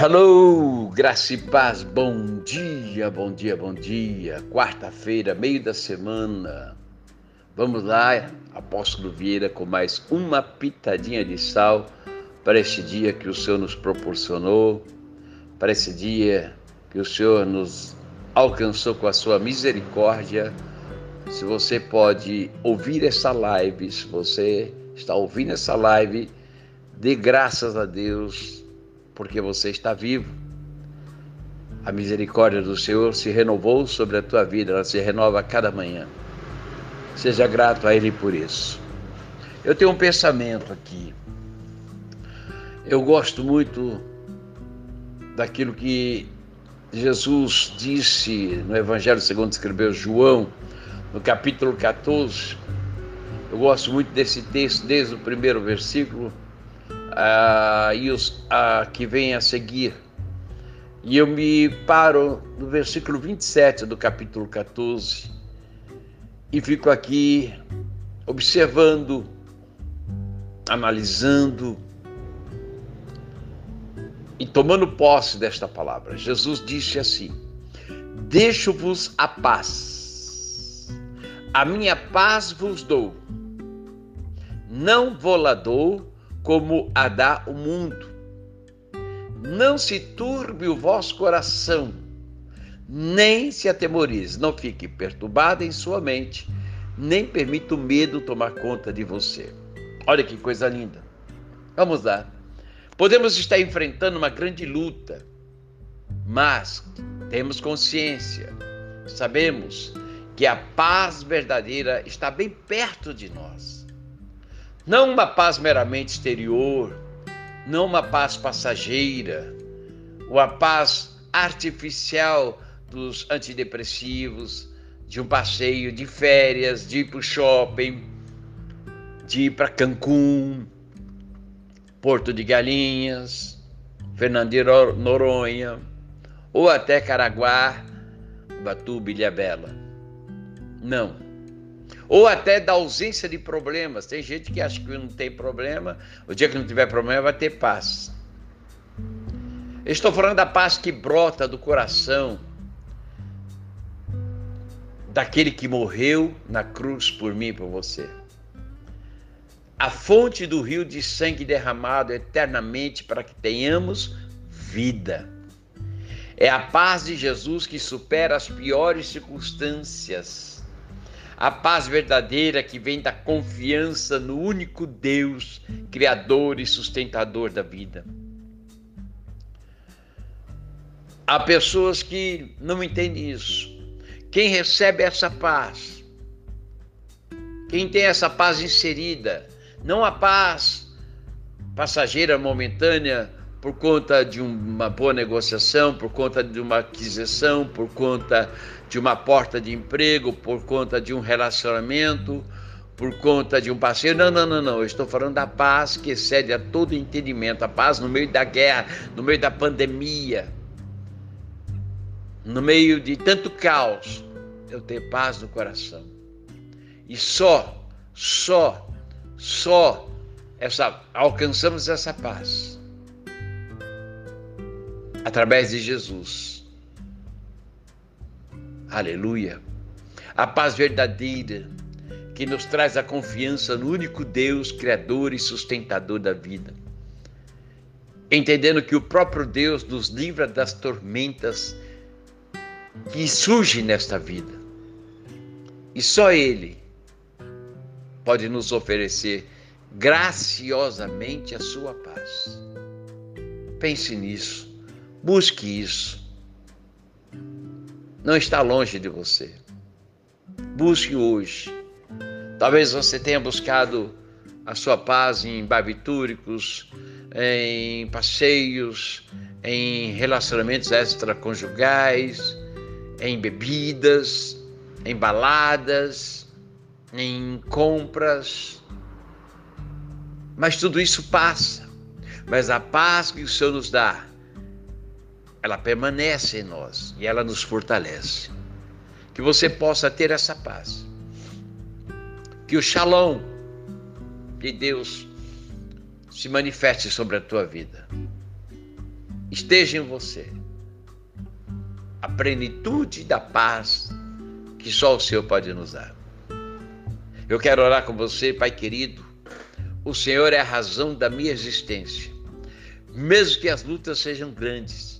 Hello, graça e paz, bom dia, bom dia, bom dia. Quarta-feira, meio da semana. Vamos lá, Apóstolo Vieira, com mais uma pitadinha de sal para este dia que o Senhor nos proporcionou, para esse dia que o Senhor nos alcançou com a sua misericórdia. Se você pode ouvir essa live, se você está ouvindo essa live, dê graças a Deus porque você está vivo. A misericórdia do Senhor se renovou sobre a tua vida, ela se renova a cada manhã. Seja grato a Ele por isso. Eu tenho um pensamento aqui. Eu gosto muito daquilo que Jesus disse no Evangelho segundo escreveu João, no capítulo 14. Eu gosto muito desse texto, desde o primeiro versículo ah, e os ah, que vêm a seguir. E eu me paro no versículo 27 do capítulo 14 e fico aqui observando, analisando e tomando posse desta palavra. Jesus disse assim: Deixo-vos a paz, a minha paz vos dou, não vou lá dou como a dá o mundo. Não se turbe o vosso coração, nem se atemorize, não fique perturbado em sua mente, nem permita o medo tomar conta de você. Olha que coisa linda. Vamos lá. Podemos estar enfrentando uma grande luta, mas temos consciência, sabemos que a paz verdadeira está bem perto de nós. Não uma paz meramente exterior, não uma paz passageira, ou a paz artificial dos antidepressivos, de um passeio de férias, de ir para o shopping, de ir para Cancún, Porto de Galinhas, Fernando de Noronha, ou até Caraguá, Batuba, Ilhabela. Não ou até da ausência de problemas. Tem gente que acha que não tem problema, o dia que não tiver problema vai ter paz. estou falando da paz que brota do coração daquele que morreu na cruz por mim e por você. A fonte do rio de sangue derramado eternamente para que tenhamos vida. É a paz de Jesus que supera as piores circunstâncias a paz verdadeira que vem da confiança no único Deus, Criador e sustentador da vida. Há pessoas que não entendem isso. Quem recebe essa paz, quem tem essa paz inserida, não a paz passageira, momentânea, por conta de uma boa negociação, por conta de uma aquisição, por conta de uma porta de emprego, por conta de um relacionamento, por conta de um passeio. Não, não, não, não. Eu estou falando da paz que excede a todo entendimento, a paz no meio da guerra, no meio da pandemia, no meio de tanto caos. Eu tenho paz no coração. E só, só, só essa alcançamos essa paz através de Jesus. Aleluia. A paz verdadeira que nos traz a confiança no único Deus, Criador e sustentador da vida. Entendendo que o próprio Deus nos livra das tormentas que surgem nesta vida. E só Ele pode nos oferecer graciosamente a sua paz. Pense nisso. Busque isso. Não está longe de você. Busque hoje. Talvez você tenha buscado a sua paz em barbitúricos, em passeios, em relacionamentos extraconjugais, em bebidas, em baladas, em compras. Mas tudo isso passa. Mas a paz que o Senhor nos dá ela permanece em nós e ela nos fortalece. Que você possa ter essa paz. Que o shalom de Deus se manifeste sobre a tua vida. esteja em você a plenitude da paz que só o Senhor pode nos dar. Eu quero orar com você, Pai querido. O Senhor é a razão da minha existência. Mesmo que as lutas sejam grandes,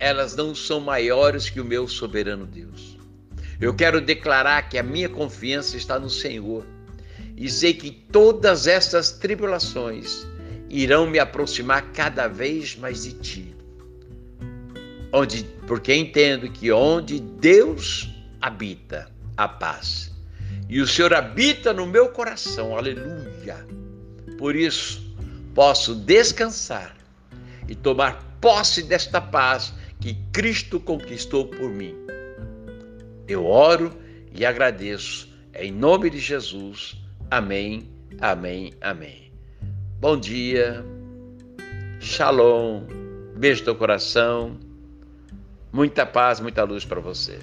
elas não são maiores que o meu soberano Deus. Eu quero declarar que a minha confiança está no Senhor e sei que todas essas tribulações irão me aproximar cada vez mais de ti. Onde, porque entendo que onde Deus habita, a paz. E o Senhor habita no meu coração, aleluia. Por isso, posso descansar e tomar posse desta paz que Cristo conquistou por mim. Eu oro e agradeço, em nome de Jesus. Amém, amém, amém. Bom dia, shalom, beijo no coração, muita paz, muita luz para você.